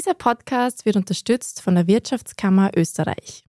Dieser Podcast wird unterstützt von der Wirtschaftskammer Österreich.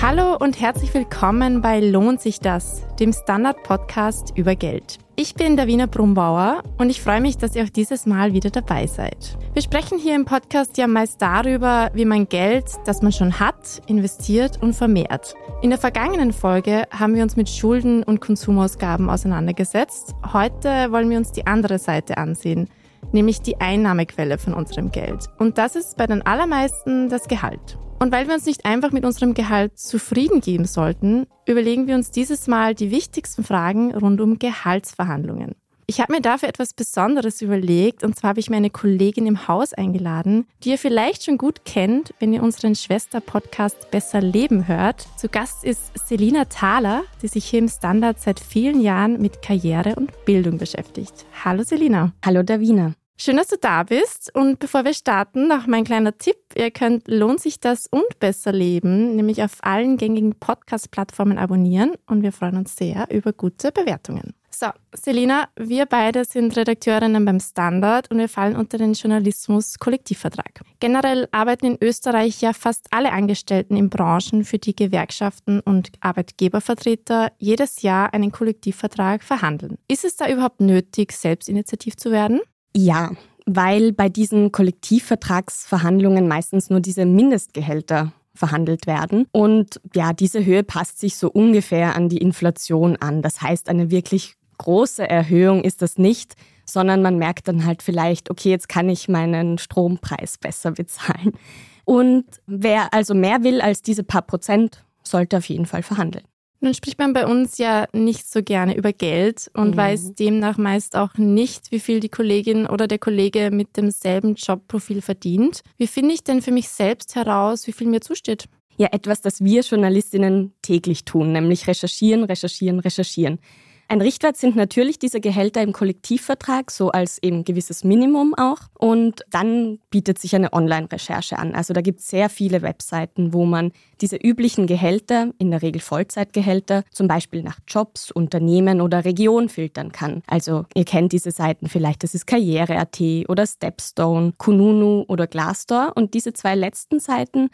Hallo und herzlich willkommen bei Lohnt sich das, dem Standard-Podcast über Geld. Ich bin Davina Brumbauer und ich freue mich, dass ihr auch dieses Mal wieder dabei seid. Wir sprechen hier im Podcast ja meist darüber, wie man Geld, das man schon hat, investiert und vermehrt. In der vergangenen Folge haben wir uns mit Schulden und Konsumausgaben auseinandergesetzt. Heute wollen wir uns die andere Seite ansehen – nämlich die Einnahmequelle von unserem Geld. Und das ist bei den allermeisten das Gehalt. Und weil wir uns nicht einfach mit unserem Gehalt zufrieden geben sollten, überlegen wir uns dieses Mal die wichtigsten Fragen rund um Gehaltsverhandlungen. Ich habe mir dafür etwas Besonderes überlegt und zwar habe ich mir eine Kollegin im Haus eingeladen, die ihr vielleicht schon gut kennt, wenn ihr unseren Schwester-Podcast Besser Leben hört. Zu Gast ist Selina Thaler, die sich hier im Standard seit vielen Jahren mit Karriere und Bildung beschäftigt. Hallo Selina. Hallo Davina. Schön, dass du da bist. Und bevor wir starten, noch mein kleiner Tipp. Ihr könnt Lohnt sich das und besser leben, nämlich auf allen gängigen Podcast-Plattformen abonnieren. Und wir freuen uns sehr über gute Bewertungen. So, Selina, wir beide sind Redakteurinnen beim Standard und wir fallen unter den Journalismus-Kollektivvertrag. Generell arbeiten in Österreich ja fast alle Angestellten in Branchen, für die Gewerkschaften und Arbeitgebervertreter jedes Jahr einen Kollektivvertrag verhandeln. Ist es da überhaupt nötig, selbstinitiativ zu werden? Ja, weil bei diesen Kollektivvertragsverhandlungen meistens nur diese Mindestgehälter verhandelt werden. Und ja, diese Höhe passt sich so ungefähr an die Inflation an. Das heißt, eine wirklich große Erhöhung ist das nicht, sondern man merkt dann halt vielleicht, okay, jetzt kann ich meinen Strompreis besser bezahlen. Und wer also mehr will als diese paar Prozent, sollte auf jeden Fall verhandeln. Nun spricht man bei uns ja nicht so gerne über Geld und mhm. weiß demnach meist auch nicht, wie viel die Kollegin oder der Kollege mit demselben Jobprofil verdient. Wie finde ich denn für mich selbst heraus, wie viel mir zusteht? Ja, etwas, das wir Journalistinnen täglich tun, nämlich recherchieren, recherchieren, recherchieren. Ein Richtwert sind natürlich diese Gehälter im Kollektivvertrag, so als eben gewisses Minimum auch. Und dann bietet sich eine Online-Recherche an. Also da gibt es sehr viele Webseiten, wo man diese üblichen Gehälter, in der Regel Vollzeitgehälter, zum Beispiel nach Jobs, Unternehmen oder Region filtern kann. Also ihr kennt diese Seiten vielleicht, das ist Karriere.at oder Stepstone, Kununu oder Glassdoor. Und diese zwei letzten Seiten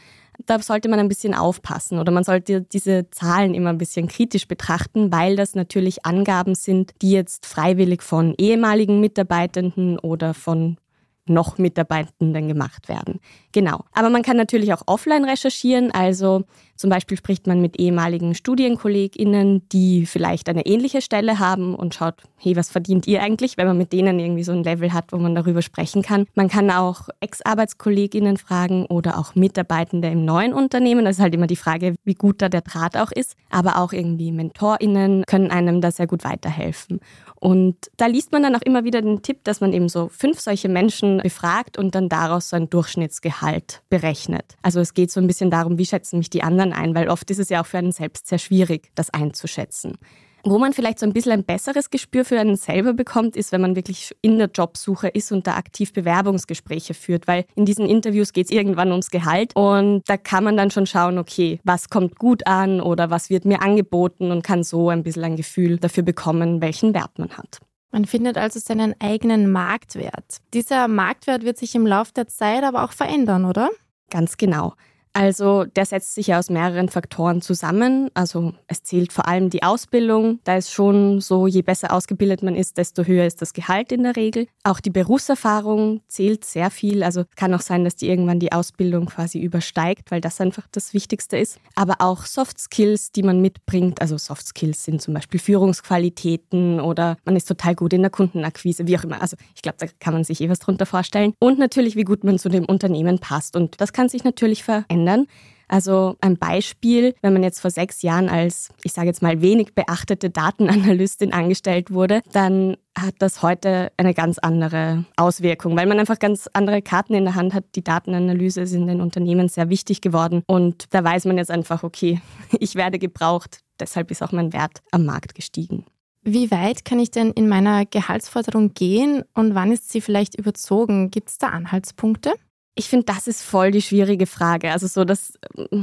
da sollte man ein bisschen aufpassen oder man sollte diese Zahlen immer ein bisschen kritisch betrachten, weil das natürlich Angaben sind, die jetzt freiwillig von ehemaligen Mitarbeitenden oder von noch Mitarbeitenden gemacht werden. Genau. Aber man kann natürlich auch offline recherchieren. Also zum Beispiel spricht man mit ehemaligen StudienkollegInnen, die vielleicht eine ähnliche Stelle haben und schaut, hey, was verdient ihr eigentlich, wenn man mit denen irgendwie so ein Level hat, wo man darüber sprechen kann. Man kann auch Ex-ArbeitskollegInnen fragen oder auch Mitarbeitende im neuen Unternehmen. Das ist halt immer die Frage, wie gut da der Draht auch ist. Aber auch irgendwie MentorInnen können einem da sehr gut weiterhelfen. Und da liest man dann auch immer wieder den Tipp, dass man eben so fünf solche Menschen befragt und dann daraus so ein Durchschnittsgehalt berechnet. Also es geht so ein bisschen darum, wie schätzen mich die anderen ein, weil oft ist es ja auch für einen selbst sehr schwierig, das einzuschätzen. Wo man vielleicht so ein bisschen ein besseres Gespür für einen selber bekommt, ist, wenn man wirklich in der Jobsuche ist und da aktiv Bewerbungsgespräche führt, weil in diesen Interviews geht es irgendwann ums Gehalt und da kann man dann schon schauen, okay, was kommt gut an oder was wird mir angeboten und kann so ein bisschen ein Gefühl dafür bekommen, welchen Wert man hat. Man findet also seinen eigenen Marktwert. Dieser Marktwert wird sich im Laufe der Zeit aber auch verändern, oder? Ganz genau. Also der setzt sich ja aus mehreren Faktoren zusammen. Also es zählt vor allem die Ausbildung. Da ist schon so, je besser ausgebildet man ist, desto höher ist das Gehalt in der Regel. Auch die Berufserfahrung zählt sehr viel. Also kann auch sein, dass die irgendwann die Ausbildung quasi übersteigt, weil das einfach das Wichtigste ist. Aber auch Soft Skills, die man mitbringt. Also Soft Skills sind zum Beispiel Führungsqualitäten oder man ist total gut in der Kundenakquise, wie auch immer. Also ich glaube, da kann man sich eh was drunter vorstellen. Und natürlich, wie gut man zu dem Unternehmen passt. Und das kann sich natürlich verändern ändern. Also ein Beispiel, wenn man jetzt vor sechs Jahren als, ich sage jetzt mal, wenig beachtete Datenanalystin angestellt wurde, dann hat das heute eine ganz andere Auswirkung, weil man einfach ganz andere Karten in der Hand hat. Die Datenanalyse ist in den Unternehmen sehr wichtig geworden und da weiß man jetzt einfach, okay, ich werde gebraucht, deshalb ist auch mein Wert am Markt gestiegen. Wie weit kann ich denn in meiner Gehaltsforderung gehen und wann ist sie vielleicht überzogen? Gibt es da Anhaltspunkte? Ich finde, das ist voll die schwierige Frage. Also so, das äh,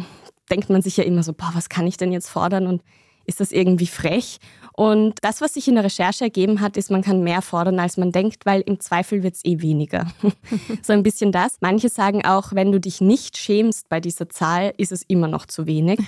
denkt man sich ja immer so, boah, was kann ich denn jetzt fordern und ist das irgendwie frech? Und das, was sich in der Recherche ergeben hat, ist, man kann mehr fordern, als man denkt, weil im Zweifel wird es eh weniger. so ein bisschen das. Manche sagen auch, wenn du dich nicht schämst bei dieser Zahl, ist es immer noch zu wenig.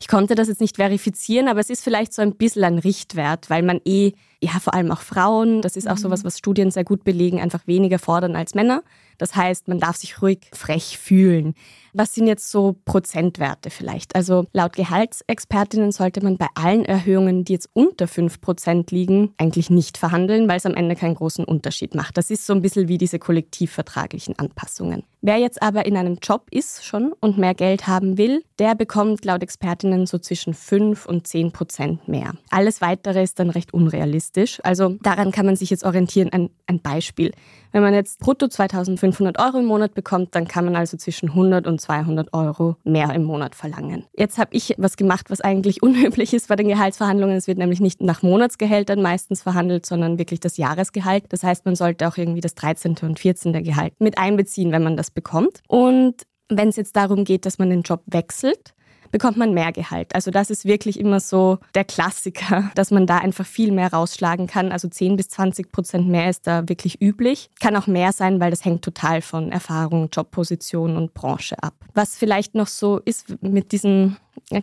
Ich konnte das jetzt nicht verifizieren, aber es ist vielleicht so ein bisschen ein Richtwert, weil man eh, ja, vor allem auch Frauen, das ist auch mhm. sowas, was Studien sehr gut belegen, einfach weniger fordern als Männer. Das heißt, man darf sich ruhig frech fühlen. Was sind jetzt so Prozentwerte vielleicht? Also laut Gehaltsexpertinnen sollte man bei allen Erhöhungen, die jetzt unter 5% liegen, eigentlich nicht verhandeln, weil es am Ende keinen großen Unterschied macht. Das ist so ein bisschen wie diese kollektivvertraglichen Anpassungen. Wer jetzt aber in einem Job ist schon und mehr Geld haben will, der bekommt laut Expertinnen so zwischen 5 und 10 Prozent mehr. Alles weitere ist dann recht unrealistisch. Also daran kann man sich jetzt orientieren. Ein, ein Beispiel. Wenn man jetzt brutto 2500 Euro im Monat bekommt, dann kann man also zwischen 100 und 200 Euro mehr im Monat verlangen. Jetzt habe ich was gemacht, was eigentlich unüblich ist bei den Gehaltsverhandlungen. Es wird nämlich nicht nach Monatsgehältern meistens verhandelt, sondern wirklich das Jahresgehalt. Das heißt, man sollte auch irgendwie das 13. und 14. Gehalt mit einbeziehen, wenn man das bekommt. Und wenn es jetzt darum geht, dass man den Job wechselt, bekommt man mehr Gehalt. Also das ist wirklich immer so der Klassiker, dass man da einfach viel mehr rausschlagen kann. Also 10 bis 20 Prozent mehr ist da wirklich üblich. Kann auch mehr sein, weil das hängt total von Erfahrung, Jobposition und Branche ab. Was vielleicht noch so ist mit diesen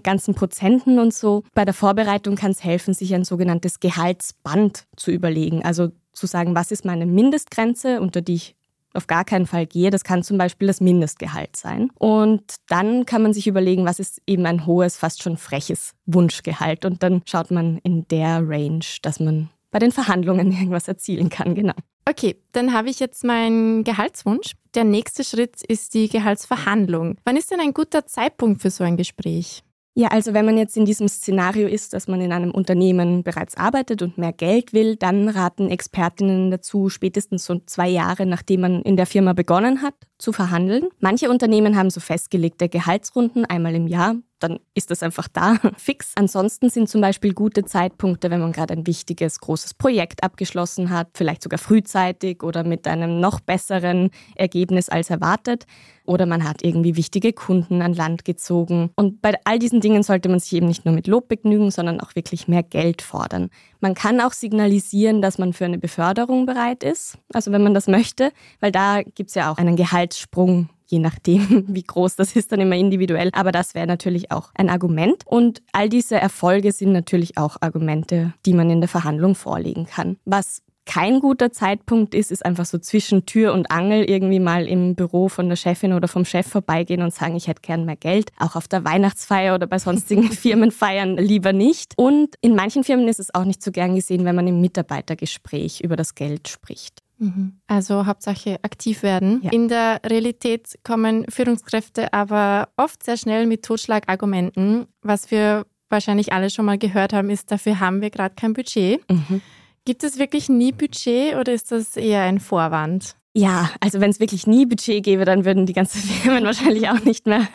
ganzen Prozenten und so, bei der Vorbereitung kann es helfen, sich ein sogenanntes Gehaltsband zu überlegen. Also zu sagen, was ist meine Mindestgrenze, unter die ich auf gar keinen Fall gehe. Das kann zum Beispiel das Mindestgehalt sein. Und dann kann man sich überlegen, was ist eben ein hohes, fast schon freches Wunschgehalt. Und dann schaut man in der Range, dass man bei den Verhandlungen irgendwas erzielen kann, genau. Okay, dann habe ich jetzt meinen Gehaltswunsch. Der nächste Schritt ist die Gehaltsverhandlung. Wann ist denn ein guter Zeitpunkt für so ein Gespräch? Ja, also wenn man jetzt in diesem Szenario ist, dass man in einem Unternehmen bereits arbeitet und mehr Geld will, dann raten Expertinnen dazu, spätestens so zwei Jahre nachdem man in der Firma begonnen hat, zu verhandeln. Manche Unternehmen haben so festgelegte Gehaltsrunden einmal im Jahr dann ist das einfach da, fix. Ansonsten sind zum Beispiel gute Zeitpunkte, wenn man gerade ein wichtiges, großes Projekt abgeschlossen hat, vielleicht sogar frühzeitig oder mit einem noch besseren Ergebnis als erwartet. Oder man hat irgendwie wichtige Kunden an Land gezogen. Und bei all diesen Dingen sollte man sich eben nicht nur mit Lob begnügen, sondern auch wirklich mehr Geld fordern. Man kann auch signalisieren, dass man für eine Beförderung bereit ist, also wenn man das möchte, weil da gibt es ja auch einen Gehaltssprung je nachdem, wie groß das ist, dann immer individuell. Aber das wäre natürlich auch ein Argument. Und all diese Erfolge sind natürlich auch Argumente, die man in der Verhandlung vorlegen kann. Was kein guter Zeitpunkt ist, ist einfach so zwischen Tür und Angel irgendwie mal im Büro von der Chefin oder vom Chef vorbeigehen und sagen, ich hätte gern mehr Geld. Auch auf der Weihnachtsfeier oder bei sonstigen Firmenfeiern lieber nicht. Und in manchen Firmen ist es auch nicht so gern gesehen, wenn man im Mitarbeitergespräch über das Geld spricht. Mhm. Also Hauptsache aktiv werden. Ja. In der Realität kommen Führungskräfte aber oft sehr schnell mit Totschlagargumenten. Was wir wahrscheinlich alle schon mal gehört haben, ist, dafür haben wir gerade kein Budget. Mhm. Gibt es wirklich nie Budget oder ist das eher ein Vorwand? Ja, also wenn es wirklich nie Budget gäbe, dann würden die ganzen Firmen wahrscheinlich auch nicht mehr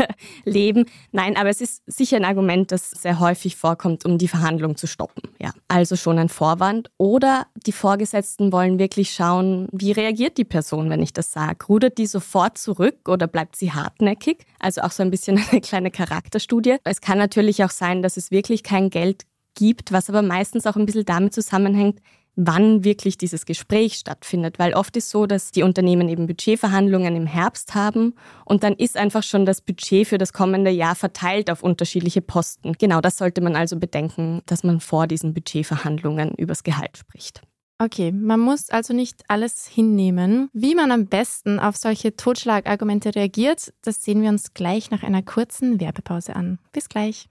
leben. Nein, aber es ist sicher ein Argument, das sehr häufig vorkommt, um die Verhandlung zu stoppen. Ja, also schon ein Vorwand. Oder die Vorgesetzten wollen wirklich schauen, wie reagiert die Person, wenn ich das sage. Rudert die sofort zurück oder bleibt sie hartnäckig? Also auch so ein bisschen eine kleine Charakterstudie. Es kann natürlich auch sein, dass es wirklich kein Geld gibt, was aber meistens auch ein bisschen damit zusammenhängt, wann wirklich dieses Gespräch stattfindet. Weil oft ist so, dass die Unternehmen eben Budgetverhandlungen im Herbst haben und dann ist einfach schon das Budget für das kommende Jahr verteilt auf unterschiedliche Posten. Genau das sollte man also bedenken, dass man vor diesen Budgetverhandlungen übers Gehalt spricht. Okay, man muss also nicht alles hinnehmen. Wie man am besten auf solche Totschlagargumente reagiert, das sehen wir uns gleich nach einer kurzen Werbepause an. Bis gleich.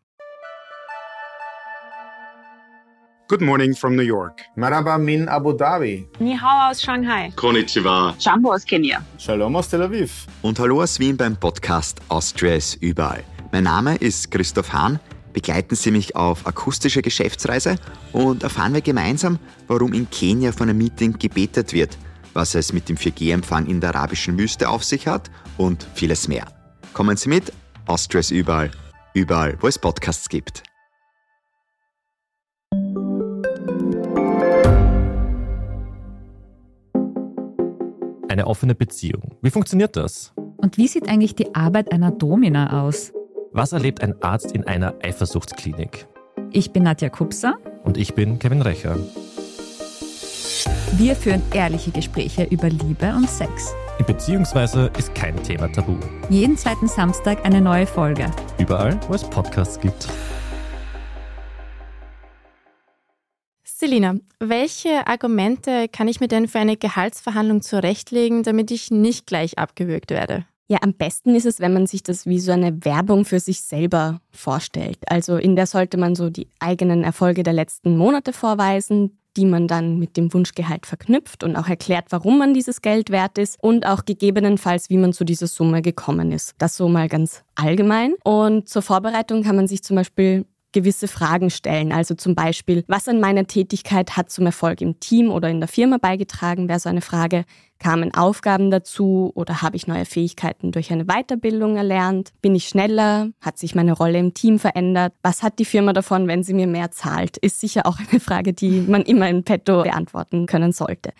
Good morning from New York. Maraba min Abu Dhabi. Ni hao aus Shanghai. Konnichiwa. Jambo aus Kenia. Shalom aus Tel Aviv. Und hallo aus Wien beim Podcast Austria ist überall. Mein Name ist Christoph Hahn. Begleiten Sie mich auf akustische Geschäftsreise und erfahren wir gemeinsam, warum in Kenia von einem Meeting gebetet wird, was es mit dem 4G-Empfang in der arabischen Wüste auf sich hat und vieles mehr. Kommen Sie mit, Austria ist überall. Überall, wo es Podcasts gibt. Eine offene Beziehung. Wie funktioniert das? Und wie sieht eigentlich die Arbeit einer Domina aus? Was erlebt ein Arzt in einer Eifersuchtsklinik? Ich bin Nadja Kupser. Und ich bin Kevin Recher. Wir führen ehrliche Gespräche über Liebe und Sex. Beziehungsweise ist kein Thema tabu. Jeden zweiten Samstag eine neue Folge. Überall, wo es Podcasts gibt. Selina, welche Argumente kann ich mir denn für eine Gehaltsverhandlung zurechtlegen, damit ich nicht gleich abgewürgt werde? Ja, am besten ist es, wenn man sich das wie so eine Werbung für sich selber vorstellt. Also in der sollte man so die eigenen Erfolge der letzten Monate vorweisen, die man dann mit dem Wunschgehalt verknüpft und auch erklärt, warum man dieses Geld wert ist und auch gegebenenfalls, wie man zu dieser Summe gekommen ist. Das so mal ganz allgemein. Und zur Vorbereitung kann man sich zum Beispiel gewisse Fragen stellen. Also zum Beispiel, was an meiner Tätigkeit hat zum Erfolg im Team oder in der Firma beigetragen, wäre so eine Frage. Kamen Aufgaben dazu oder habe ich neue Fähigkeiten durch eine Weiterbildung erlernt? Bin ich schneller? Hat sich meine Rolle im Team verändert? Was hat die Firma davon, wenn sie mir mehr zahlt? Ist sicher auch eine Frage, die man immer in petto beantworten können sollte.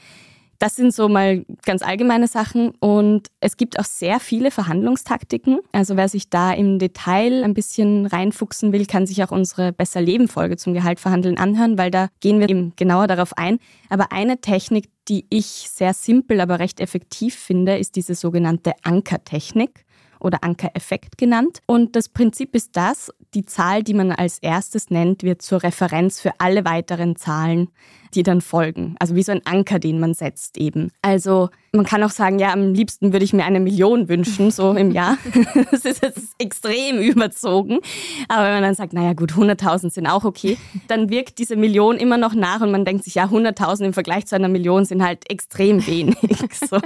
Das sind so mal ganz allgemeine Sachen und es gibt auch sehr viele Verhandlungstaktiken. Also wer sich da im Detail ein bisschen reinfuchsen will, kann sich auch unsere Besser Leben Folge zum Gehalt verhandeln anhören, weil da gehen wir eben genauer darauf ein. Aber eine Technik, die ich sehr simpel, aber recht effektiv finde, ist diese sogenannte Ankertechnik oder Ankereffekt genannt. Und das Prinzip ist das, die Zahl, die man als erstes nennt, wird zur Referenz für alle weiteren Zahlen, die dann folgen. Also wie so ein Anker, den man setzt eben. Also man kann auch sagen, ja, am liebsten würde ich mir eine Million wünschen, so im Jahr. Das ist jetzt extrem überzogen. Aber wenn man dann sagt, naja gut, 100.000 sind auch okay, dann wirkt diese Million immer noch nach und man denkt sich, ja, 100.000 im Vergleich zu einer Million sind halt extrem wenig. So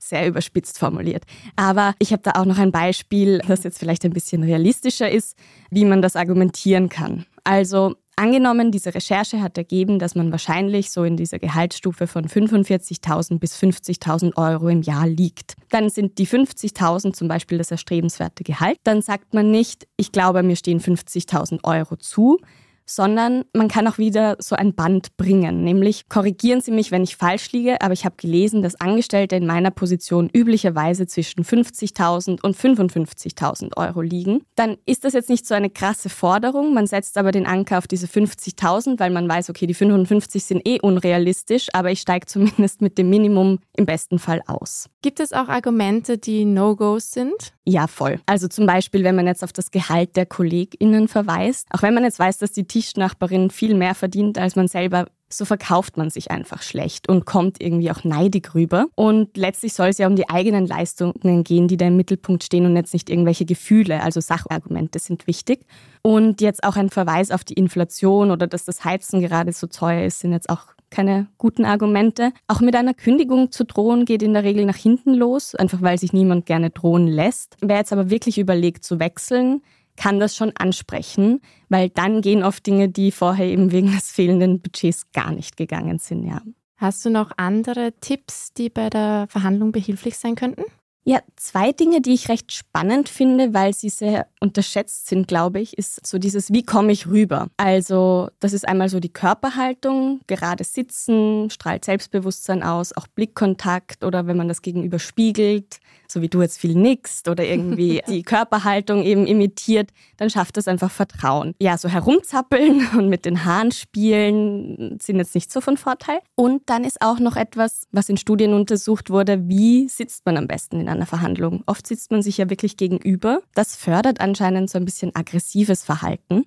sehr überspitzt formuliert. Aber ich habe da auch noch ein Beispiel, das jetzt vielleicht ein bisschen realistischer ist, wie man das argumentieren kann. Also Angenommen, diese Recherche hat ergeben, dass man wahrscheinlich so in dieser Gehaltsstufe von 45.000 bis 50.000 Euro im Jahr liegt. Dann sind die 50.000 zum Beispiel das erstrebenswerte Gehalt. Dann sagt man nicht, ich glaube, mir stehen 50.000 Euro zu, sondern man kann auch wieder so ein Band bringen. Nämlich, korrigieren Sie mich, wenn ich falsch liege, aber ich habe gelesen, dass Angestellte in meiner Position üblicherweise zwischen 50.000 und 55.000 Euro liegen. Dann ist das jetzt nicht so eine krasse Forderung. Man setzt aber den Anker auf diese 50.000, weil man weiß, okay, die 55 sind eh unrealistisch, aber ich steige zumindest mit dem Minimum im besten Fall aus. Gibt es auch Argumente, die No-Gos sind? Ja, voll. Also zum Beispiel, wenn man jetzt auf das Gehalt der KollegInnen verweist, auch wenn man jetzt weiß, dass die Tischnachbarin viel mehr verdient als man selber, so verkauft man sich einfach schlecht und kommt irgendwie auch neidig rüber. Und letztlich soll es ja um die eigenen Leistungen gehen, die da im Mittelpunkt stehen und jetzt nicht irgendwelche Gefühle, also Sachargumente sind wichtig. Und jetzt auch ein Verweis auf die Inflation oder dass das Heizen gerade so teuer ist, sind jetzt auch keine guten Argumente. Auch mit einer Kündigung zu drohen geht in der Regel nach hinten los, einfach weil sich niemand gerne drohen lässt. Wer jetzt aber wirklich überlegt zu wechseln, kann das schon ansprechen, weil dann gehen oft Dinge, die vorher eben wegen des fehlenden Budgets gar nicht gegangen sind, ja. Hast du noch andere Tipps, die bei der Verhandlung behilflich sein könnten? Ja, zwei Dinge, die ich recht spannend finde, weil sie sehr unterschätzt sind, glaube ich, ist so dieses, wie komme ich rüber? Also, das ist einmal so die Körperhaltung, gerade sitzen, strahlt Selbstbewusstsein aus, auch Blickkontakt oder wenn man das Gegenüber spiegelt, so wie du jetzt viel nickst oder irgendwie die Körperhaltung eben imitiert, dann schafft das einfach Vertrauen. Ja, so herumzappeln und mit den Haaren spielen sind jetzt nicht so von Vorteil. Und dann ist auch noch etwas, was in Studien untersucht wurde, wie sitzt man am besten in einer Verhandlung? Oft sitzt man sich ja wirklich gegenüber. Das fördert anscheinend so ein bisschen aggressives Verhalten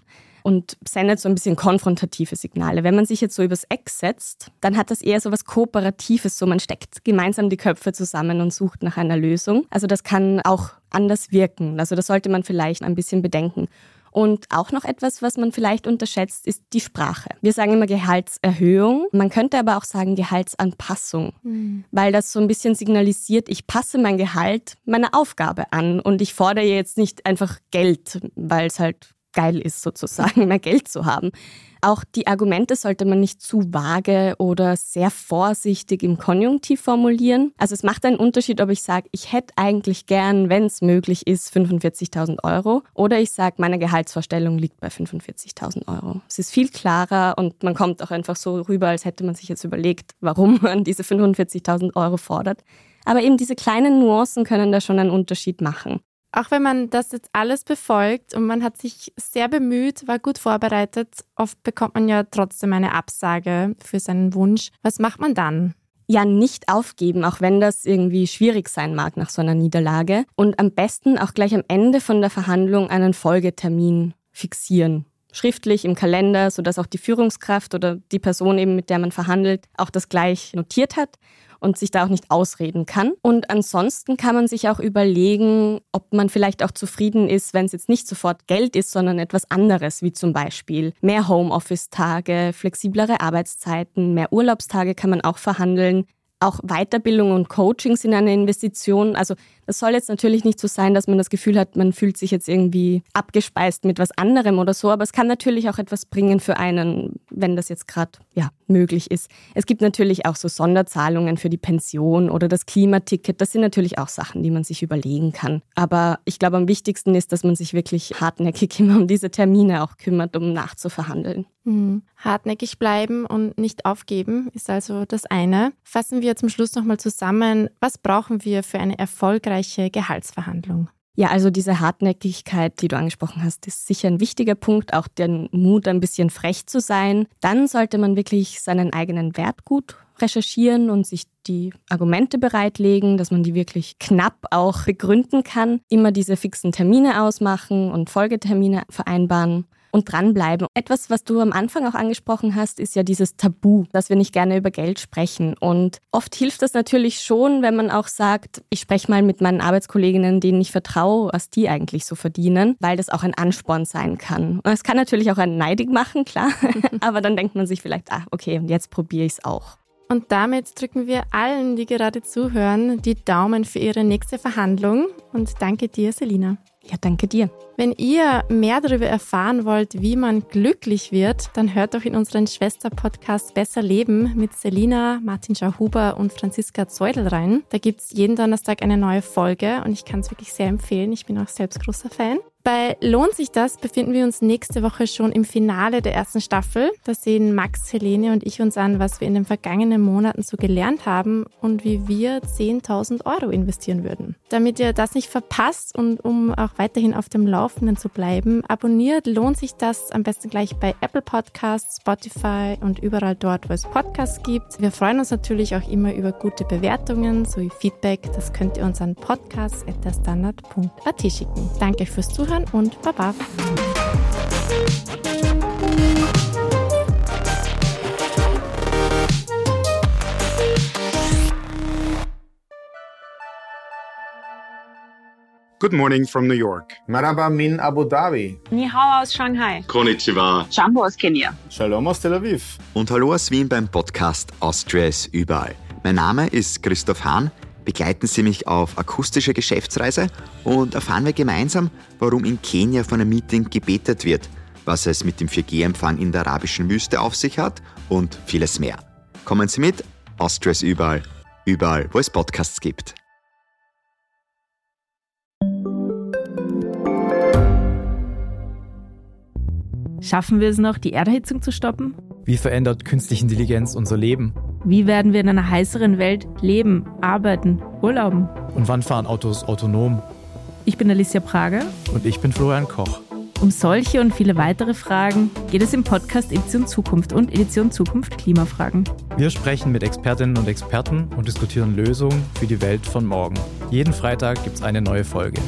und sendet so ein bisschen konfrontative Signale. Wenn man sich jetzt so übers Eck setzt, dann hat das eher so was Kooperatives, so man steckt gemeinsam die Köpfe zusammen und sucht nach einer Lösung. Also das kann auch anders wirken. Also das sollte man vielleicht ein bisschen bedenken. Und auch noch etwas, was man vielleicht unterschätzt, ist die Sprache. Wir sagen immer Gehaltserhöhung. Man könnte aber auch sagen Gehaltsanpassung, mhm. weil das so ein bisschen signalisiert, ich passe mein Gehalt meiner Aufgabe an und ich fordere jetzt nicht einfach Geld, weil es halt geil ist, sozusagen, mehr Geld zu haben. Auch die Argumente sollte man nicht zu vage oder sehr vorsichtig im Konjunktiv formulieren. Also es macht einen Unterschied, ob ich sage, ich hätte eigentlich gern, wenn es möglich ist, 45.000 Euro oder ich sage, meine Gehaltsvorstellung liegt bei 45.000 Euro. Es ist viel klarer und man kommt auch einfach so rüber, als hätte man sich jetzt überlegt, warum man diese 45.000 Euro fordert. Aber eben diese kleinen Nuancen können da schon einen Unterschied machen. Auch wenn man das jetzt alles befolgt und man hat sich sehr bemüht, war gut vorbereitet, oft bekommt man ja trotzdem eine Absage für seinen Wunsch. Was macht man dann? Ja, nicht aufgeben, auch wenn das irgendwie schwierig sein mag nach so einer Niederlage. Und am besten auch gleich am Ende von der Verhandlung einen Folgetermin fixieren. Schriftlich im Kalender, sodass auch die Führungskraft oder die Person eben, mit der man verhandelt, auch das gleich notiert hat und sich da auch nicht ausreden kann. Und ansonsten kann man sich auch überlegen, ob man vielleicht auch zufrieden ist, wenn es jetzt nicht sofort Geld ist, sondern etwas anderes, wie zum Beispiel mehr Homeoffice-Tage, flexiblere Arbeitszeiten, mehr Urlaubstage kann man auch verhandeln. Auch Weiterbildung und Coaching sind eine Investition. Also es soll jetzt natürlich nicht so sein, dass man das Gefühl hat, man fühlt sich jetzt irgendwie abgespeist mit was anderem oder so, aber es kann natürlich auch etwas bringen für einen, wenn das jetzt gerade ja, möglich ist. Es gibt natürlich auch so Sonderzahlungen für die Pension oder das Klimaticket. Das sind natürlich auch Sachen, die man sich überlegen kann. Aber ich glaube, am wichtigsten ist, dass man sich wirklich hartnäckig immer um diese Termine auch kümmert, um nachzuverhandeln. Mhm. Hartnäckig bleiben und nicht aufgeben ist also das eine. Fassen wir zum Schluss nochmal zusammen, was brauchen wir für eine erfolgreiche erfolgreiche Gehaltsverhandlung? Ja, also diese Hartnäckigkeit, die du angesprochen hast, ist sicher ein wichtiger Punkt, auch den Mut, ein bisschen frech zu sein. Dann sollte man wirklich seinen eigenen Wert gut recherchieren und sich die Argumente bereitlegen, dass man die wirklich knapp auch begründen kann. Immer diese fixen Termine ausmachen und Folgetermine vereinbaren und dranbleiben. Etwas, was du am Anfang auch angesprochen hast, ist ja dieses Tabu, dass wir nicht gerne über Geld sprechen. Und oft hilft das natürlich schon, wenn man auch sagt, ich spreche mal mit meinen Arbeitskolleginnen, denen ich vertraue, was die eigentlich so verdienen, weil das auch ein Ansporn sein kann. Und es kann natürlich auch einen neidig machen, klar. Aber dann denkt man sich vielleicht, ah, okay, jetzt probiere ich es auch. Und damit drücken wir allen, die gerade zuhören, die Daumen für ihre nächste Verhandlung. Und danke dir, Selina. Ja, danke dir. Wenn ihr mehr darüber erfahren wollt, wie man glücklich wird, dann hört doch in unseren Schwester-Podcast Besser Leben mit Selina, Martin Schauhuber und Franziska Zeudel rein. Da gibt's jeden Donnerstag eine neue Folge und ich kann es wirklich sehr empfehlen. Ich bin auch selbst großer Fan. Bei Lohnt sich das befinden wir uns nächste Woche schon im Finale der ersten Staffel. Da sehen Max, Helene und ich uns an, was wir in den vergangenen Monaten so gelernt haben und wie wir 10.000 Euro investieren würden. Damit ihr das nicht verpasst und um auch weiterhin auf dem Laufenden zu bleiben, abonniert lohnt sich das am besten gleich bei Apple Podcasts, Spotify und überall dort, wo es Podcasts gibt. Wir freuen uns natürlich auch immer über gute Bewertungen sowie Feedback. Das könnt ihr uns an podcast.derstandard.at schicken. Danke fürs Zuhören Zuhören und Baba. Good morning from New York. Maraba min Abu Dhabi. Ni hao aus Shanghai. Konnichiwa. Jambo aus Kenia. Shalom aus Tel Aviv. Und hallo aus Wien beim Podcast Austria ist überall. Mein Name ist Christoph Hahn begleiten Sie mich auf akustische Geschäftsreise und erfahren wir gemeinsam, warum in Kenia von einem Meeting gebetet wird, was es mit dem 4G-Empfang in der arabischen Wüste auf sich hat und vieles mehr. Kommen Sie mit, Austria ist überall, überall, wo es Podcasts gibt. Schaffen wir es noch, die Erderhitzung zu stoppen? Wie verändert künstliche Intelligenz unser Leben? Wie werden wir in einer heißeren Welt leben, arbeiten, urlauben? Und wann fahren Autos autonom? Ich bin Alicia Prager. Und ich bin Florian Koch. Um solche und viele weitere Fragen geht es im Podcast Edition Zukunft und Edition Zukunft Klimafragen. Wir sprechen mit Expertinnen und Experten und diskutieren Lösungen für die Welt von morgen. Jeden Freitag gibt es eine neue Folge.